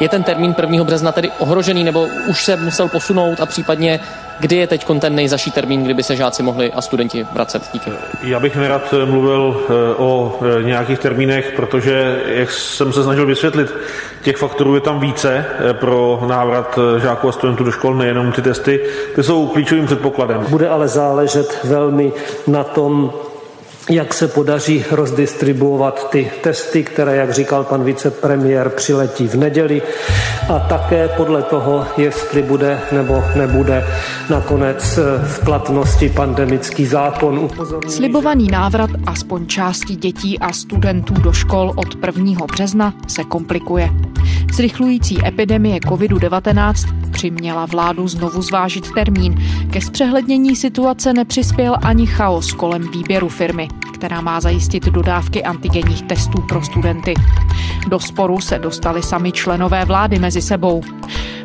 Je ten termín 1. března tedy ohrožený nebo už se musel posunout a případně kdy je teď ten nejzaší termín, kdyby se žáci mohli a studenti vracet? Díky. Já bych nerad mluvil eh, o eh, nějakých termínech, protože, jak jsem se snažil vysvětlit, těch faktorů je tam více eh, pro návrat žáků a studentů do škol, nejenom ty testy. Ty jsou klíčovým předpokladem. Bude ale záležet velmi na tom, jak se podaří rozdistribuovat ty testy, které, jak říkal pan vicepremiér, přiletí v neděli a také podle toho, jestli bude nebo nebude nakonec eh, v platnosti pandemický zákon. Upozorňuji, Slibovaný návrat aspoň části dětí a studentů do škol od 1. března se komplikuje. Zrychlující epidemie COVID-19 přiměla vládu znovu zvážit termín. Ke zpřehlednění situace nepřispěl ani chaos kolem výběru firmy která má zajistit dodávky antigenních testů pro studenty. Do sporu se dostali sami členové vlády mezi sebou.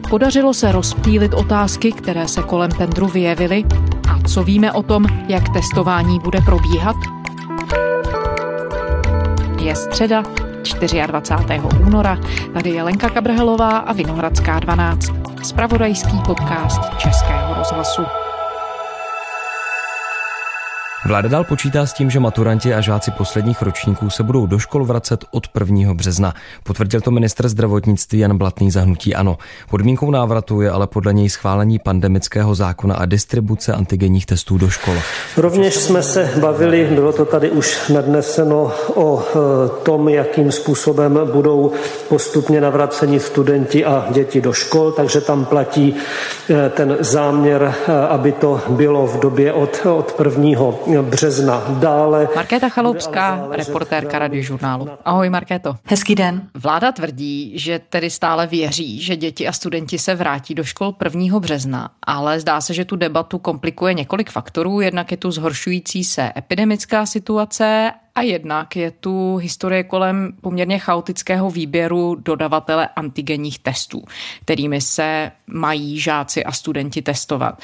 Podařilo se rozptýlit otázky, které se kolem tendru vyjevily? A co víme o tom, jak testování bude probíhat? Je středa, 24. února. Tady je Lenka Kabrhelová a Vinohradská 12. Spravodajský podcast Českého rozhlasu. Vláda dál počítá s tím, že maturanti a žáci posledních ročníků se budou do škol vracet od 1. března. Potvrdil to ministr zdravotnictví Jan Blatný zahnutí Ano. Podmínkou návratu je ale podle něj schválení pandemického zákona a distribuce antigenních testů do škol. Rovněž jsme se bavili, bylo to tady už nadneseno, o e, tom, jakým způsobem budou postupně navraceni studenti a děti do škol, takže tam platí e, ten záměr, e, aby to bylo v době od, od 1 března. Dále... Markéta Chaloupská, reportérka radiožurnálu. Ahoj Markéto. Hezký den. Vláda tvrdí, že tedy stále věří, že děti a studenti se vrátí do škol 1. března, ale zdá se, že tu debatu komplikuje několik faktorů. Jednak je tu zhoršující se epidemická situace a jednak je tu historie kolem poměrně chaotického výběru dodavatele antigenních testů, kterými se mají žáci a studenti testovat.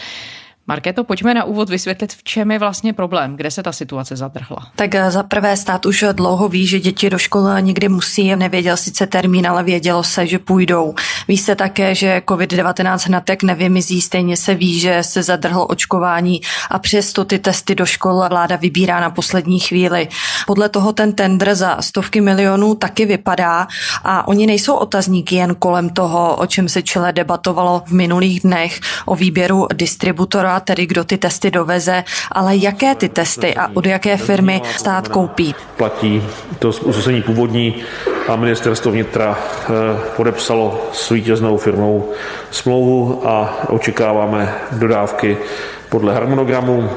Markéto, pojďme na úvod vysvětlit, v čem je vlastně problém, kde se ta situace zadrhla. Tak eh, za prvé stát už dlouho ví, že děti do školy někdy musí, nevěděl sice termín, ale vědělo se, že půjdou. Ví se také, že COVID-19 hnatek nevymizí, stejně se ví, že se zadrhlo očkování a přesto ty testy do škol vláda vybírá na poslední chvíli. Podle toho ten tender za stovky milionů taky vypadá a oni nejsou otazníky jen kolem toho, o čem se čele debatovalo v minulých dnech, o výběru distributora tedy kdo ty testy doveze, ale jaké ty testy a od jaké firmy stát koupí. Platí to usnesení původní a ministerstvo vnitra eh, podepsalo s vítěznou firmou smlouvu a očekáváme dodávky podle harmonogramu.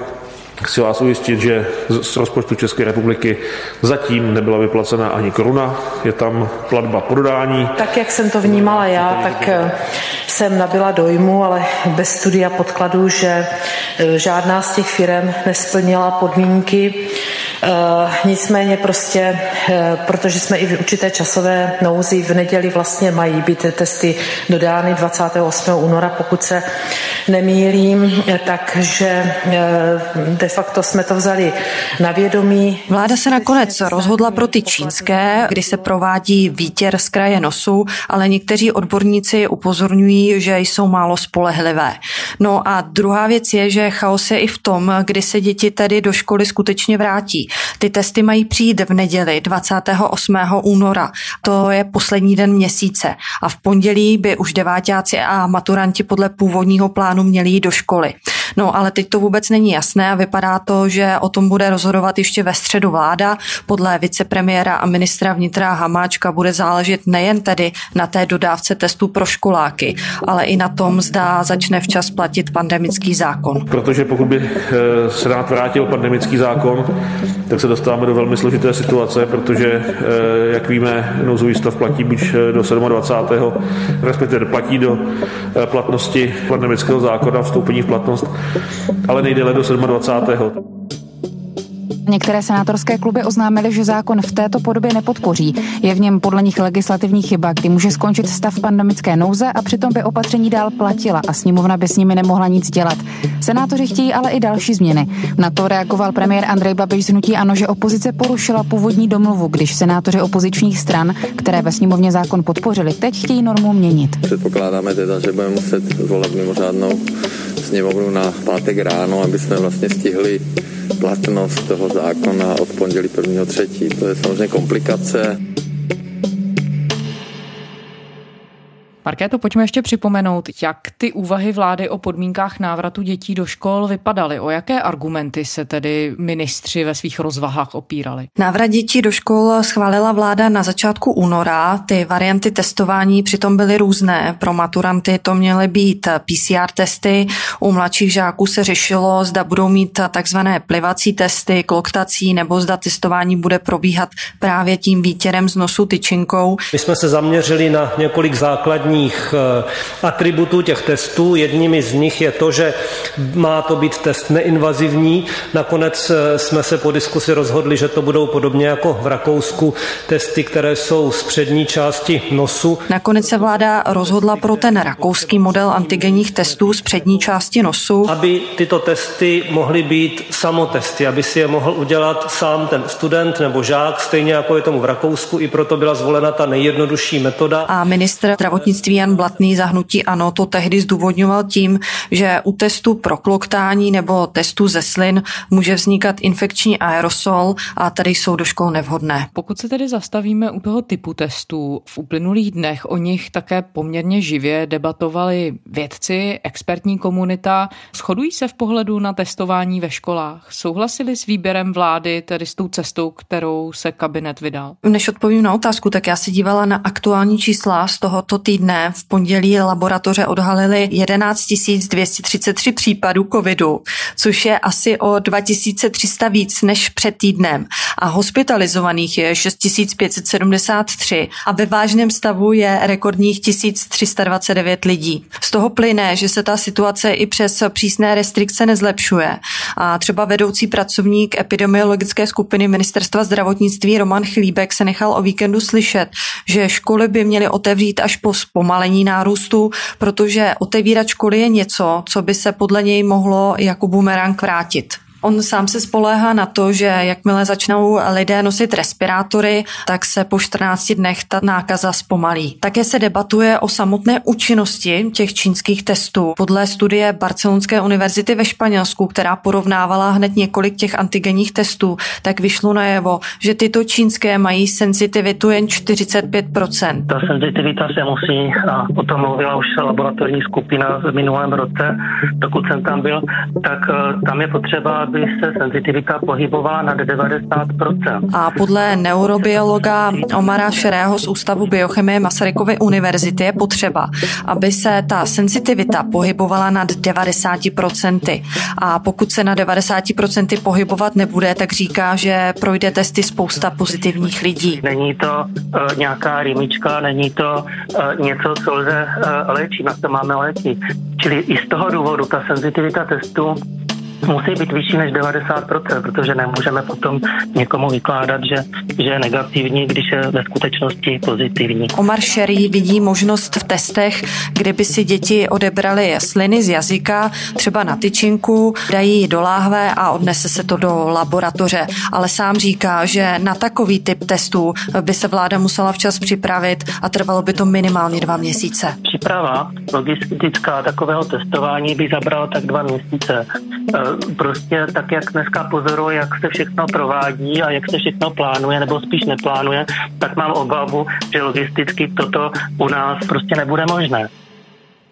Chci vás ujistit, že z rozpočtu České republiky zatím nebyla vyplacena ani koruna, je tam platba po dodání. Tak, jak jsem to vnímala já, tak eh, jsem nabila dojmu, ale bez studia podkladů, že eh, žádná z těch firm nesplnila podmínky nicméně prostě, eh, protože jsme i v určité časové nouzi, v neděli vlastně mají být testy dodány 28. února, pokud se nemýlím, eh, takže de facto jsme to vzali na vědomí. Vláda se nakonec rozhodla pro ty čínské, kdy se provádí výtěr z kraje nosu, ale někteří odborníci upozorňují, že jsou málo spolehlivé. No a druhá věc je, že chaos je i v tom, kdy se děti tedy do školy skutečně vrátí. Ty testy mají přijít v neděli 28. února. To je poslední den měsíce. A v pondělí by už devátáci a maturanti podle původního plánu měli jít do školy. No ale teď to vůbec není jasné a vypadá to, že o tom bude rozhodovat ještě ve středu vláda. Podle vicepremiéra a ministra vnitra Hamáčka bude záležet nejen tedy na té dodávce testů pro školáky, ale i na tom, zda začne včas platit pandemický zákon. Protože pokud by eh, se rád vrátil pandemický zákon, tak se dostáváme do velmi složité situace, protože, eh, jak víme, nouzový stav platí buď eh, do 27. respektive platí do platnosti pandemického zákona, vstoupení v platnost ale nejdéle do 27. Některé senátorské kluby oznámily, že zákon v této podobě nepodpoří. Je v něm podle nich legislativní chyba, kdy může skončit stav pandemické nouze a přitom by opatření dál platila a sněmovna by s nimi nemohla nic dělat. Senátoři chtějí ale i další změny. Na to reagoval premiér Andrej Babiš z hnutí Ano, že opozice porušila původní domluvu, když senátoři opozičních stran, které ve sněmovně zákon podpořili, teď chtějí normu měnit. Předpokládáme teda, že budeme muset zvolat mimořádnou sněmovnu na pátek ráno, aby jsme vlastně stihli platnost toho zákona od pondělí 1. třetí. To je samozřejmě komplikace. Markéto, pojďme ještě připomenout, jak ty úvahy vlády o podmínkách návratu dětí do škol vypadaly. O jaké argumenty se tedy ministři ve svých rozvahách opírali? Návrat dětí do škol schválila vláda na začátku února. Ty varianty testování přitom byly různé. Pro maturanty to měly být PCR testy, u mladších žáků se řešilo, zda budou mít takzvané plivací testy, kloktací, nebo zda testování bude probíhat právě tím výtěrem z nosu tyčinkou. My jsme se zaměřili na několik základních hlavních eh, atributů těch testů. Jedními z nich je to, že má to být test neinvazivní. Nakonec eh, jsme se po diskusi rozhodli, že to budou podobně jako v Rakousku testy, které jsou z přední části nosu. Nakonec se vláda rozhodla pro ten rakouský model antigenních testů z přední části nosu. Aby tyto testy mohly být samotesty, aby si je mohl udělat sám ten student nebo žák, stejně jako je tomu v Rakousku, i proto byla zvolena ta nejjednodušší metoda. A ministr zdravotnictví zdravotnictví Jan Blatný za hnutí ANO to tehdy zdůvodňoval tím, že u testu pro kloktání nebo testu ze slin může vznikat infekční aerosol a tady jsou do škol nevhodné. Pokud se tedy zastavíme u toho typu testů, v uplynulých dnech o nich také poměrně živě debatovali vědci, expertní komunita. Shodují se v pohledu na testování ve školách? Souhlasili s výběrem vlády, tedy s tou cestou, kterou se kabinet vydal? Než odpovím na otázku, tak já se dívala na aktuální čísla z tohoto týdne dne v pondělí laboratoře odhalily 11 233 případů covidu, což je asi o 2300 víc než před týdnem. A hospitalizovaných je 6573 a ve vážném stavu je rekordních 1329 lidí. Z toho plyne, že se ta situace i přes přísné restrikce nezlepšuje. A třeba vedoucí pracovník epidemiologické skupiny Ministerstva zdravotnictví Roman Chlíbek se nechal o víkendu slyšet, že školy by měly otevřít až po zpomalení nárůstu, protože otevírat školy je něco, co by se podle něj mohlo jako bumerang vrátit. On sám se spoléhá na to, že jakmile začnou lidé nosit respirátory, tak se po 14 dnech ta nákaza zpomalí. Také se debatuje o samotné účinnosti těch čínských testů. Podle studie Barcelonské univerzity ve Španělsku, která porovnávala hned několik těch antigenních testů, tak vyšlo najevo, že tyto čínské mají senzitivitu jen 45%. Ta senzitivita se musí, a o tom mluvila už laboratorní skupina v minulém roce, dokud jsem tam byl, tak eh, tam je potřeba, aby se senzitivita pohybovala nad 90%. A podle neurobiologa Omara Šerého z Ústavu biochemie Masarykovy univerzity je potřeba, aby se ta senzitivita pohybovala nad 90%. A pokud se na 90% pohybovat nebude, tak říká, že projde testy spousta pozitivních lidí. Není to uh, nějaká rýmička, není to uh, něco, co lze uh, léčit, na to máme léky. Čili i z toho důvodu ta senzitivita testu musí být vyšší než 90%, protože nemůžeme potom někomu vykládat, že, že je negativní, když je ve skutečnosti pozitivní. Omar Sherry vidí možnost v testech, kdyby si děti odebrali sliny z jazyka, třeba na tyčinku, dají ji do láhve a odnese se to do laboratoře. Ale sám říká, že na takový typ testů by se vláda musela včas připravit a trvalo by to minimálně dva měsíce. Příprava logistická takového testování by zabrala tak dva měsíce prostě tak, jak dneska pozoruju, jak se všechno provádí a jak se všechno plánuje, nebo spíš neplánuje, tak mám obavu, že logisticky toto u nás prostě nebude možné.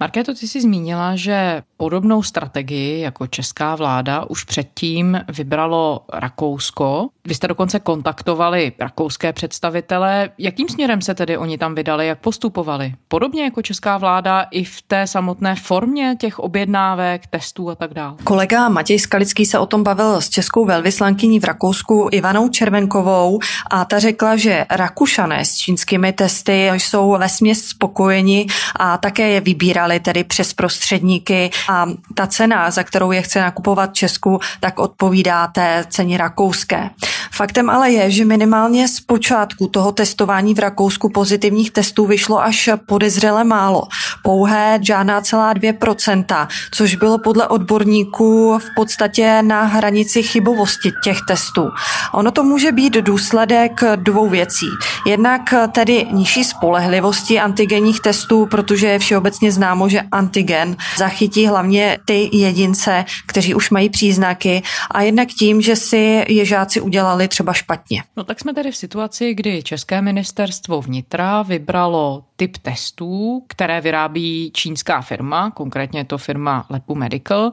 Markéto, ty jsi zmínila, že podobnou strategii jako česká vláda už předtím vybralo Rakousko. Vy jste dokonce kontaktovali rakouské představitele. Jakým směrem se tedy oni tam vydali, jak postupovali? Podobně jako česká vláda i v té samotné formě těch objednávek, testů a tak dále. Kolega Matěj Skalický se o tom bavil s českou velvyslankyní v Rakousku Ivanou Červenkovou a ta řekla, že Rakušané s čínskými testy jsou ve směs spokojeni a také je vybírali nakupovali tedy přes prostředníky a ta cena, za kterou je chce nakupovat Česku, tak odpovídá té ceně rakouské. Faktem ale je, že minimálně z počátku toho testování v Rakousku pozitivních testů vyšlo až podezřele málo. Pouhé žádná celá 2%, což bylo podle odborníků v podstatě na hranici chybovosti těch testů. Ono to může být důsledek dvou věcí. Jednak tedy nižší spolehlivosti antigenních testů, protože je všeobecně známo, že antigen zachytí hlavně ty jedince, kteří už mají příznaky a jednak tím, že si je žáci udělali třeba špatně. No tak jsme tedy v situaci, kdy České ministerstvo vnitra vybralo typ testů, které vyrábí čínská firma, konkrétně je to firma Lepu Medical.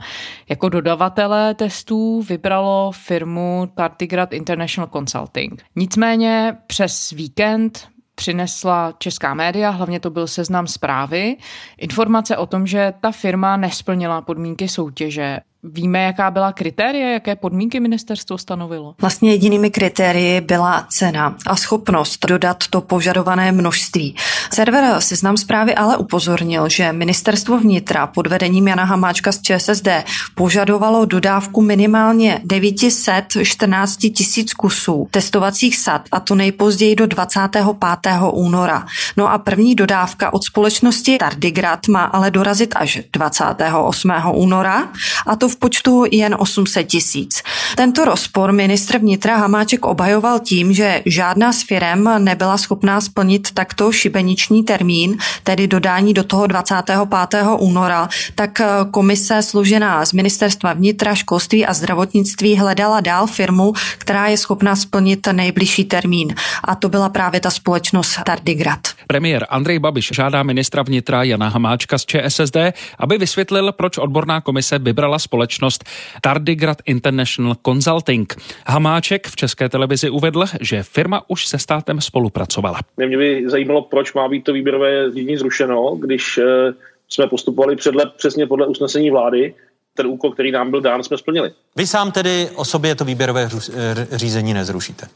Jako dodavatele testů vybralo firmu Tardigrad International Consulting. Nicméně přes víkend přinesla česká média, hlavně to byl seznam zprávy, informace o tom, že ta firma nesplnila podmínky soutěže Víme, jaká byla kritéria, jaké podmínky ministerstvo stanovilo? Vlastně jedinými kritérii byla cena a schopnost dodat to požadované množství. Server Seznam zprávy ale upozornil, že ministerstvo vnitra pod vedením Jana Hamáčka z ČSSD požadovalo dodávku minimálně 914 tisíc kusů testovacích sad a to nejpozději do 25. února. No a první dodávka od společnosti Tardigrad má ale dorazit až 28. února a to v počtu jen 800 tisíc. Tento rozpor ministr vnitra Hamáček obhajoval tím, že žádná z firem nebyla schopná splnit takto šibeniční termín, tedy dodání do toho 25. února, tak komise složená z ministerstva vnitra, školství a zdravotnictví hledala dál firmu, která je schopná splnit nejbližší termín. A to byla právě ta společnost Tardigrad. Premiér Andrej Babiš žádá ministra vnitra Jana Hamáčka z ČSSD, aby vysvětlil, proč odborná komise vybrala společnost společnost Tardigrad International Consulting. Hamáček v české televizi uvedl, že firma už se státem spolupracovala. Mě by zajímalo, proč má být to výběrové řízení zrušeno, když eh, jsme postupovali předle, přesně podle usnesení vlády, ten úkol, který nám byl dán, jsme splnili. Vy sám tedy o sobě to výběrové řízení nezrušíte?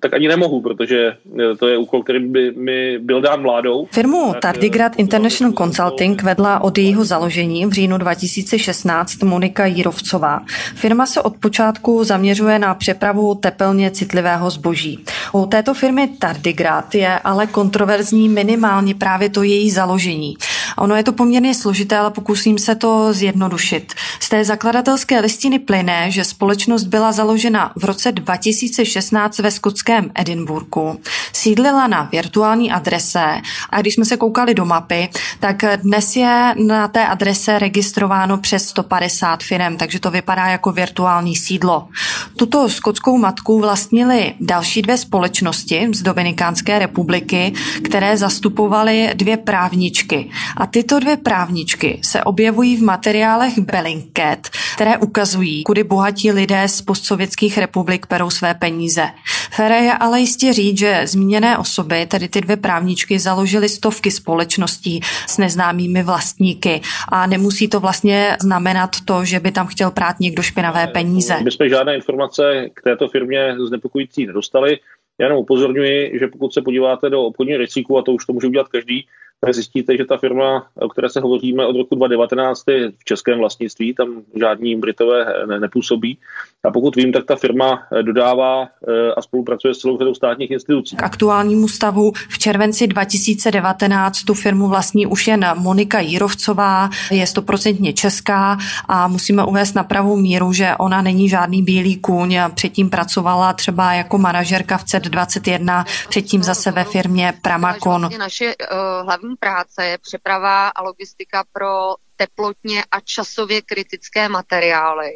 Tak ani nemohu, protože eh, to je úkol, který by mi byl dán vládou. Firmu Tardigrad International Consulting vedla od jejího založení v říjnu 2016 Monika Jírovcová. Firma se od počátku zaměřuje na přepravu tepelně citlivého zboží. U této firmy Tardigrad je ale kontroverzní minimálně právě to její založení. Ono je to poměrně složité, ale pokusím se to zjednodušit. Z té zakladatelské listiny plyne, že společnost byla založena v roce 2016 ve skotském Edinburgu. Sídlila na virtuální adrese a když jsme se koukali do mapy, tak dnes je na té adrese registrováno přes 150 firm, takže to vypadá jako virtuální sídlo. Tuto skotskou matku vlastnili další dvě společnosti z Dominikánské republiky, které zastupovaly dvě právničky. A tyto dvě právničky se objevují v materiálech Bellingcat, které ukazují, kudy bohatí lidé z postsovětských republik perou své peníze. Fere je ale jistě říct, že zmíněné osoby, tedy ty dvě právničky, založily stovky společností s neznámými vlastníky a nemusí to vlastně znamenat to, že by tam chtěl prát někdo špinavé peníze. My jsme žádné informace k této firmě znepokojící nedostali. Já jenom upozorňuji, že pokud se podíváte do obchodního rejstříku, a to už to může udělat každý, tak zjistíte, že ta firma, o které se hovoříme od roku 2019, je v českém vlastnictví, tam žádní Britové nepůsobí. A pokud vím, tak ta firma dodává eh, a spolupracuje s celou řadou státních institucí. K aktuálnímu stavu v červenci 2019 tu firmu vlastní už jen Monika Jírovcová, je stoprocentně česká a musíme uvést na pravou míru, že ona není žádný bílý kůň. Předtím pracovala třeba jako manažerka v CET21, předtím zase ve firmě Pramakon. Naše uh, hlavní práce je přeprava a logistika pro teplotně a časově kritické materiály.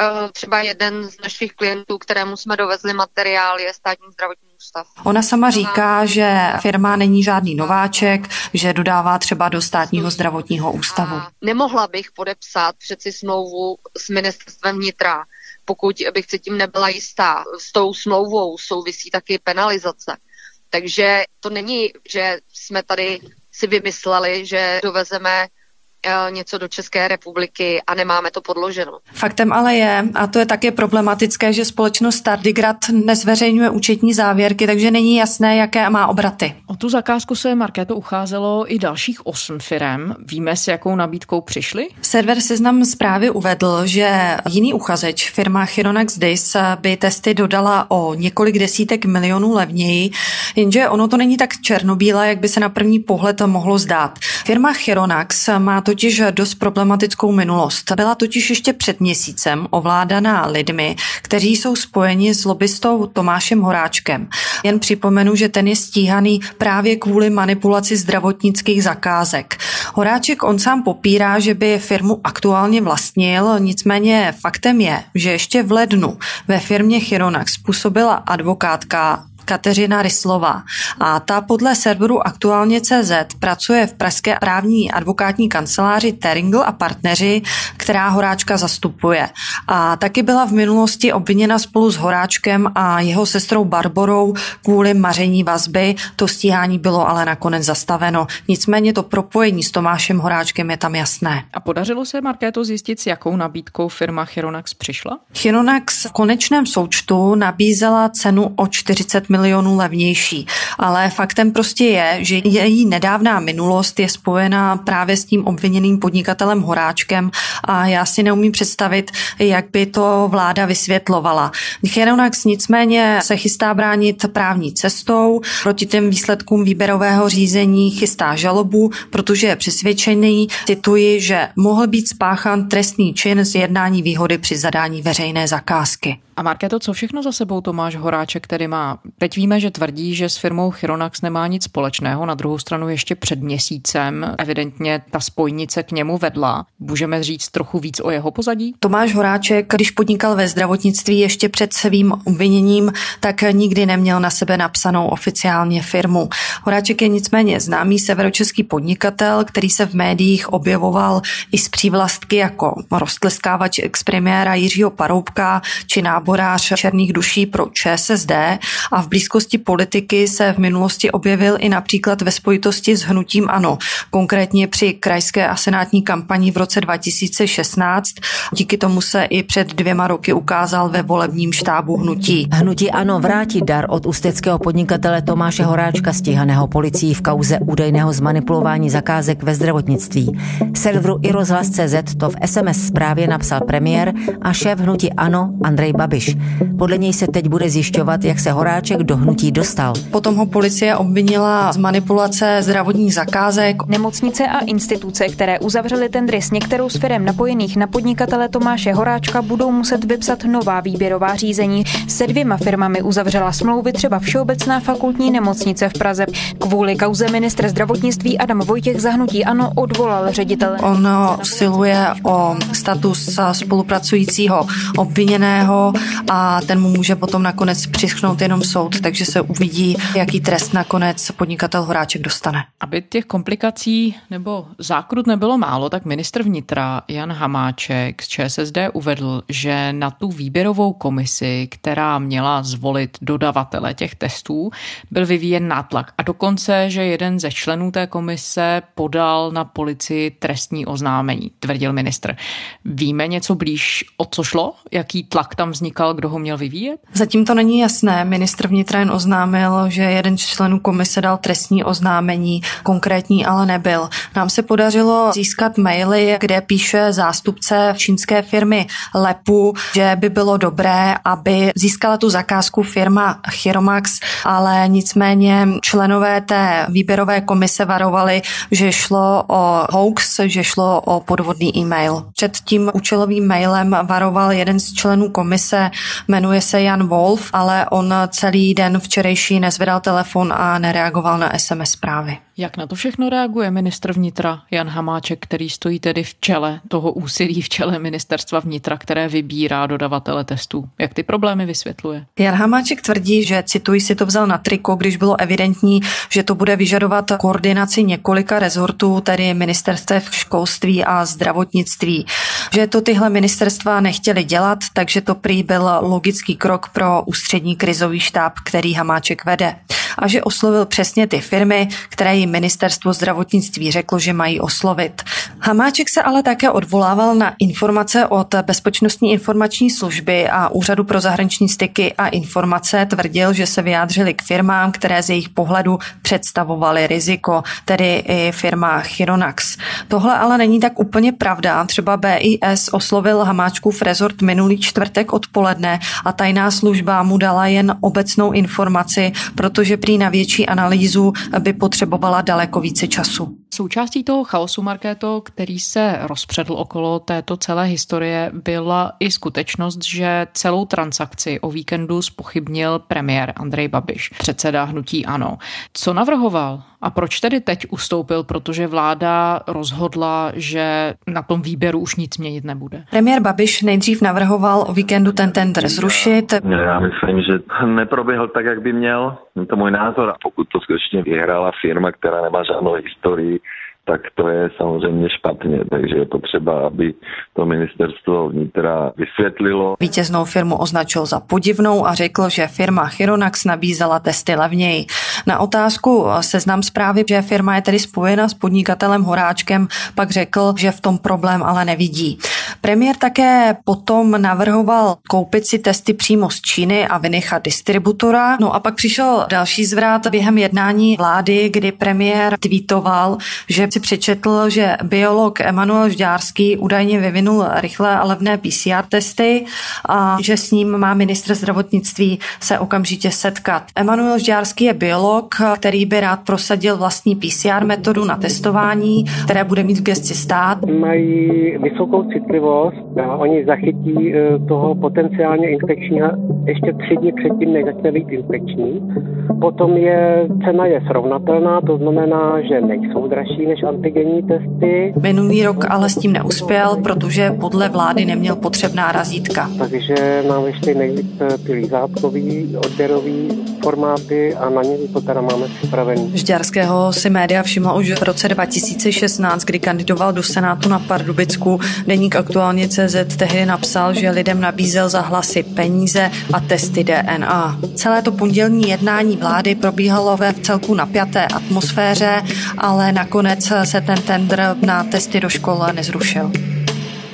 E, třeba jeden z našich klientů, kterému jsme dovezli materiál, je státní zdravotní ústav. Ona sama říká, že firma není žádný nováček, že dodává třeba do státního zdravotního ústavu. A nemohla bych podepsat přeci smlouvu s ministerstvem vnitra, pokud bych se tím nebyla jistá. S tou smlouvou souvisí taky penalizace. Takže to není, že jsme tady si vymysleli, že dovezeme eh, něco do České republiky a nemáme to podloženo. Faktem ale je, a to je také problematické, že společnost Tardigrad nezveřejňuje účetní závěrky, takže není jasné, jaké má obraty. O tu zakázku se Markéto ucházelo i dalších osm firem. Víme, s jakou nabídkou přišli? Server Seznam zprávy uvedl, že jiný uchazeč, firma Chironax Dis, by testy dodala o několik desítek milionů levněji, jenže ono to není tak černobílé, jak by se na první pohled mohlo zdát. Firma Chironax má totiž dost problematickou minulost. Byla totiž ještě před měsícem ovládaná lidmi, kteří jsou spojeni s lobbystou Tomášem Horáčkem. Jen připomenu, že ten je stíhaný právě kvůli manipulaci zdravotnických zakázek. Horáček on sám popírá, že by firmu aktuálně vlastnil, nicméně faktem je, že ještě v lednu ve firmě Chironax způsobila advokátka Kateřina Ryslová. A ta podle serveru aktuálně CZ pracuje v pražské právní advokátní kanceláři Teringl a partneři, která Horáčka zastupuje. A taky byla v minulosti obviněna spolu s Horáčkem a jeho sestrou Barborou kvůli maření vazby. To stíhání bylo ale nakonec zastaveno. Nicméně to propojení s Tomášem Horáčkem je tam jasné. A podařilo se Markéto zjistit, s jakou nabídkou firma Chironax přišla? Chironax v konečném součtu nabízela cenu o 40 milionů levnější. Ale faktem prostě je, že její nedávná minulost je spojená právě s tím obviněným podnikatelem Horáčkem a já si neumím představit, jak by to vláda vysvětlovala. Cheronax nicméně se chystá bránit právní cestou, proti těm výsledkům výběrového řízení chystá žalobu, protože je přesvědčený, cituji, že mohl být spáchan trestný čin z jednání výhody při zadání veřejné zakázky. A Markéto, co všechno za sebou Tomáš Horáček tedy má? Teď víme, že tvrdí, že s firmou Chironax nemá nic společného, na druhou stranu ještě před měsícem evidentně ta spojnice k němu vedla. Můžeme říct trochu víc o jeho pozadí? Tomáš Horáček, když podnikal ve zdravotnictví ještě před svým obviněním, tak nikdy neměl na sebe napsanou oficiálně firmu. Horáček je nicméně známý severočeský podnikatel, který se v médiích objevoval i z přívlastky jako rostleskávač expremiéra Jiřího Paroubka či náborář černých duší pro ČSSD a v blízkosti politiky se v minulosti objevil i například ve spojitosti s hnutím ANO, konkrétně při krajské a senátní kampani v roce 2016. Díky tomu se i před dvěma roky ukázal ve volebním štábu hnutí. Hnutí ANO vrátí dar od ústeckého podnikatele Tomáše Horáčka stíhaného policií v kauze údajného zmanipulování zakázek ve zdravotnictví. Serveru i rozhlas.cz to v SMS zprávě napsal premiér a šéf hnutí ANO Andrej Babiš. Podle něj se teď bude zjišťovat, jak se Horáček do hnutí dostal. Potom ho policie obvinila z manipulace zdravotních zakázek. Nemocnice a instituce, které uzavřely tendry s některou z firm napojených na podnikatele Tomáše Horáčka, budou muset vypsat nová výběrová řízení. Se dvěma firmami uzavřela smlouvy třeba Všeobecná fakultní nemocnice v Praze. Kvůli kauze ministr zdravotnictví Adam Vojtěch zahnutí ano odvolal ředitele. On usiluje o status spolupracujícího obviněného a ten mu může potom nakonec přischnout jenom soud, takže se uvidí, jaký trest nakonec podnikatel Horáček dostane. Aby těch komplikací nebo zákrut nebylo málo, tak ministr vnitra Jan Hamáček z ČSSD uvedl, že na tu výběrovou komisi, která měla zvolit dodavatele těch testů, byl vyvíjen nátlak. A dokonce, že jeden ze členů té komise podal na policii trestní oznámení, tvrdil ministr. Víme něco blíž, o co šlo? Jaký tlak tam vznikal, kdo ho měl vyvíjet? Zatím to není jasné. Ministr vnitra jen oznámil, že jeden z členů komise dal trestní oznámení, konkrétní ale nebyl. Nám se podařilo získat maily, kde píše zástupce čínské firmy Lepu, že by bylo dobré, aby získala tu zakázku firma Chiromax, ale nicméně členové té výběrové komise varovali, že šlo o hoax, že šlo o podvodný e-mail. Před tím účelovým mailem varoval jeden z členů komise, jmenuje se Jan Wolf, ale on celý den včerejší nezvedal telefon a nereagoval na SMS zprávy. Jak na to všechno reaguje ministr vnitra Jan Hamáček, který stojí tedy v čele toho úsilí, v čele ministerstva vnitra, které vybírá dodavatele testů? Jak ty problémy vysvětluje? Jan Hamáček tvrdí, že cituji si to vzal na triko, když bylo evidentní, že to bude vyžadovat koordinaci několika rezortů, tedy ministerstev školství a zdravotnictví. Že to tyhle ministerstva nechtěli dělat, takže to prý byl logický krok pro ústřední krizový štáb, který Hamáček vede. A že oslovil přesně ty firmy, které jim ministerstvo zdravotnictví řeklo, že mají oslovit. Hamáček se ale také odvolával na informace od Bezpečnostní informační služby a Úřadu pro zahraniční styky a informace tvrdil, že se vyjádřili k firmám, které z jejich pohledu představovaly riziko, tedy i firma Chironax. Tohle ale není tak úplně pravda. Třeba BIS oslovil Hamáčkův rezort minulý čtvrtek odpoledne a tajná služba mu dala jen obecnou informaci, protože prý na větší analýzu by potřebovala daleko více času. Součástí toho chaosu, Markéto, který se rozpředl okolo této celé historie, byla i skutečnost, že celou transakci o víkendu spochybnil premiér Andrej Babiš, předseda hnutí ANO. Co navrhoval? A proč tedy teď ustoupil? Protože vláda rozhodla, že na tom výběru už nic měnit nebude. Premiér Babiš nejdřív navrhoval o víkendu ten tender zrušit. Já myslím, že neproběhl tak, jak by měl. Je to můj názor. A pokud to skutečně vyhrála firma, která nemá žádnou historii, tak to je samozřejmě špatně. Takže je potřeba, aby to ministerstvo vnitra vysvětlilo. Vítěznou firmu označil za podivnou a řekl, že firma Chironax nabízela testy levněji. Na otázku seznam zprávy, že firma je tedy spojena s podnikatelem Horáčkem, pak řekl, že v tom problém ale nevidí. Premiér také potom navrhoval koupit si testy přímo z Číny a vynechat distributora. No a pak přišel další zvrat během jednání vlády, kdy premiér tweetoval, že si přečetl, že biolog Emanuel Žďárský údajně vyvinul rychlé a levné PCR testy a že s ním má ministr zdravotnictví se okamžitě setkat. Emanuel Žďárský je biolog, který by rád prosadil vlastní PCR metodu na testování, které bude mít v gesti stát. Mají vysokou citlivost, a oni zachytí e, toho potenciálně infekčního ještě tři dny předtím, než začne být infekční. Potom je cena je srovnatelná, to znamená, že nejsou dražší než antigenní testy. Minulý rok ale s tím neuspěl, protože podle vlády neměl potřebná razítka. Takže nám ještě nejvíc eh, ty lízátkový, odběrový formáty a na ně to teda máme připravený. Žďarského si média všimla už v roce 2016, kdy kandidoval do Senátu na Pardubicku. Deník aktuálně CZ tehdy napsal, že lidem nabízel za hlasy peníze a testy DNA. Celé to pondělní jednání vlády probíhalo ve v celku napjaté atmosféře, ale nakonec se ten tender na testy do škol nezrušil.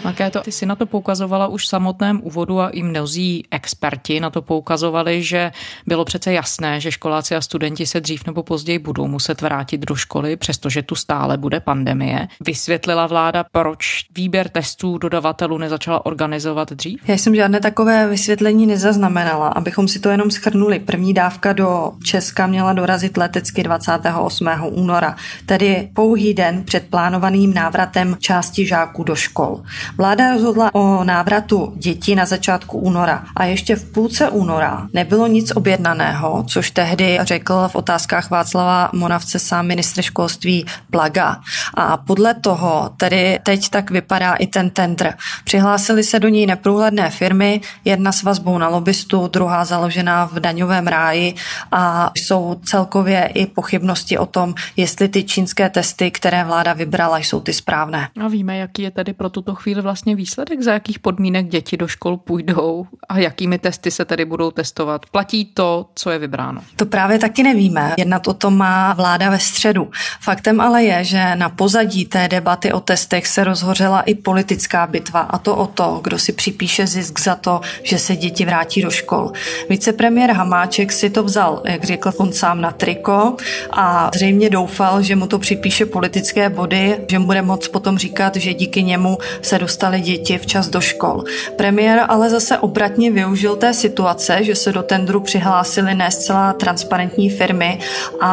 Markéto, ty si na to poukazovala už v samotném úvodu a i mnozí experti na to poukazovali, že bylo přece jasné, že školáci a studenti se dřív nebo později budou muset vrátit do školy, přestože tu stále bude pandemie. Vysvětlila vláda, proč výběr testů dodavatelů nezačala organizovat dřív? Já jsem žádné takové vysvětlení nezaznamenala. Abychom si to jenom schrnuli, první dávka do Česka měla dorazit letecky 28. února, tedy pouhý den před plánovaným návratem části žáků do škol. Vláda rozhodla o návratu dětí na začátku února a ještě v půlce února nebylo nic objednaného, což tehdy řekl v otázkách Václava Moravce sám ministr školství Plaga. A podle toho tedy teď tak vypadá i ten tender. Přihlásili se do ní neprůhledné firmy, jedna s vazbou na lobbystu, druhá založená v daňovém ráji a jsou celkově i pochybnosti o tom, jestli ty čínské testy, které vláda vybrala, jsou ty správné. A víme, jaký je tedy pro tuto chvíli vlastně výsledek, za jakých podmínek děti do škol půjdou a jakými testy se tedy budou testovat? Platí to, co je vybráno? To právě taky nevíme. Jednat o tom má vláda ve středu. Faktem ale je, že na pozadí té debaty o testech se rozhořela i politická bitva a to o to, kdo si připíše zisk za to, že se děti vrátí do škol. Vicepremiér Hamáček si to vzal, jak řekl on sám, na triko a zřejmě doufal, že mu to připíše politické body, že mu bude moc potom říkat, že díky němu se dostali děti včas do škol. Premiér ale zase obratně využil té situace, že se do tendru přihlásili ne zcela transparentní firmy a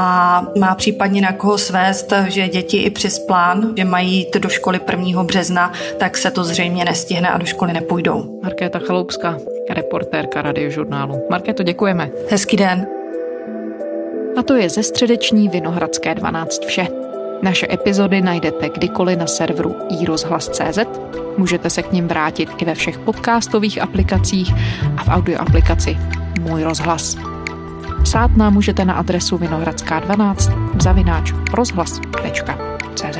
má případně na koho svést, že děti i přes plán, že mají jít do školy 1. března, tak se to zřejmě nestihne a do školy nepůjdou. Markéta Chaloupská, reportérka radiožurnálu. Markéto, děkujeme. Hezký den. A to je ze středeční Vinohradské 12 vše. Naše epizody najdete kdykoliv na serveru iRozhlas.cz. Můžete se k ním vrátit i ve všech podcastových aplikacích a v audio aplikaci Můj rozhlas. Psát nám můžete na adresu vinohradská12 zavináč rozhlas.cz.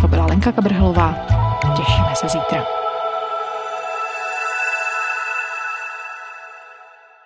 To byla Lenka Kabrhelová. Těšíme se zítra.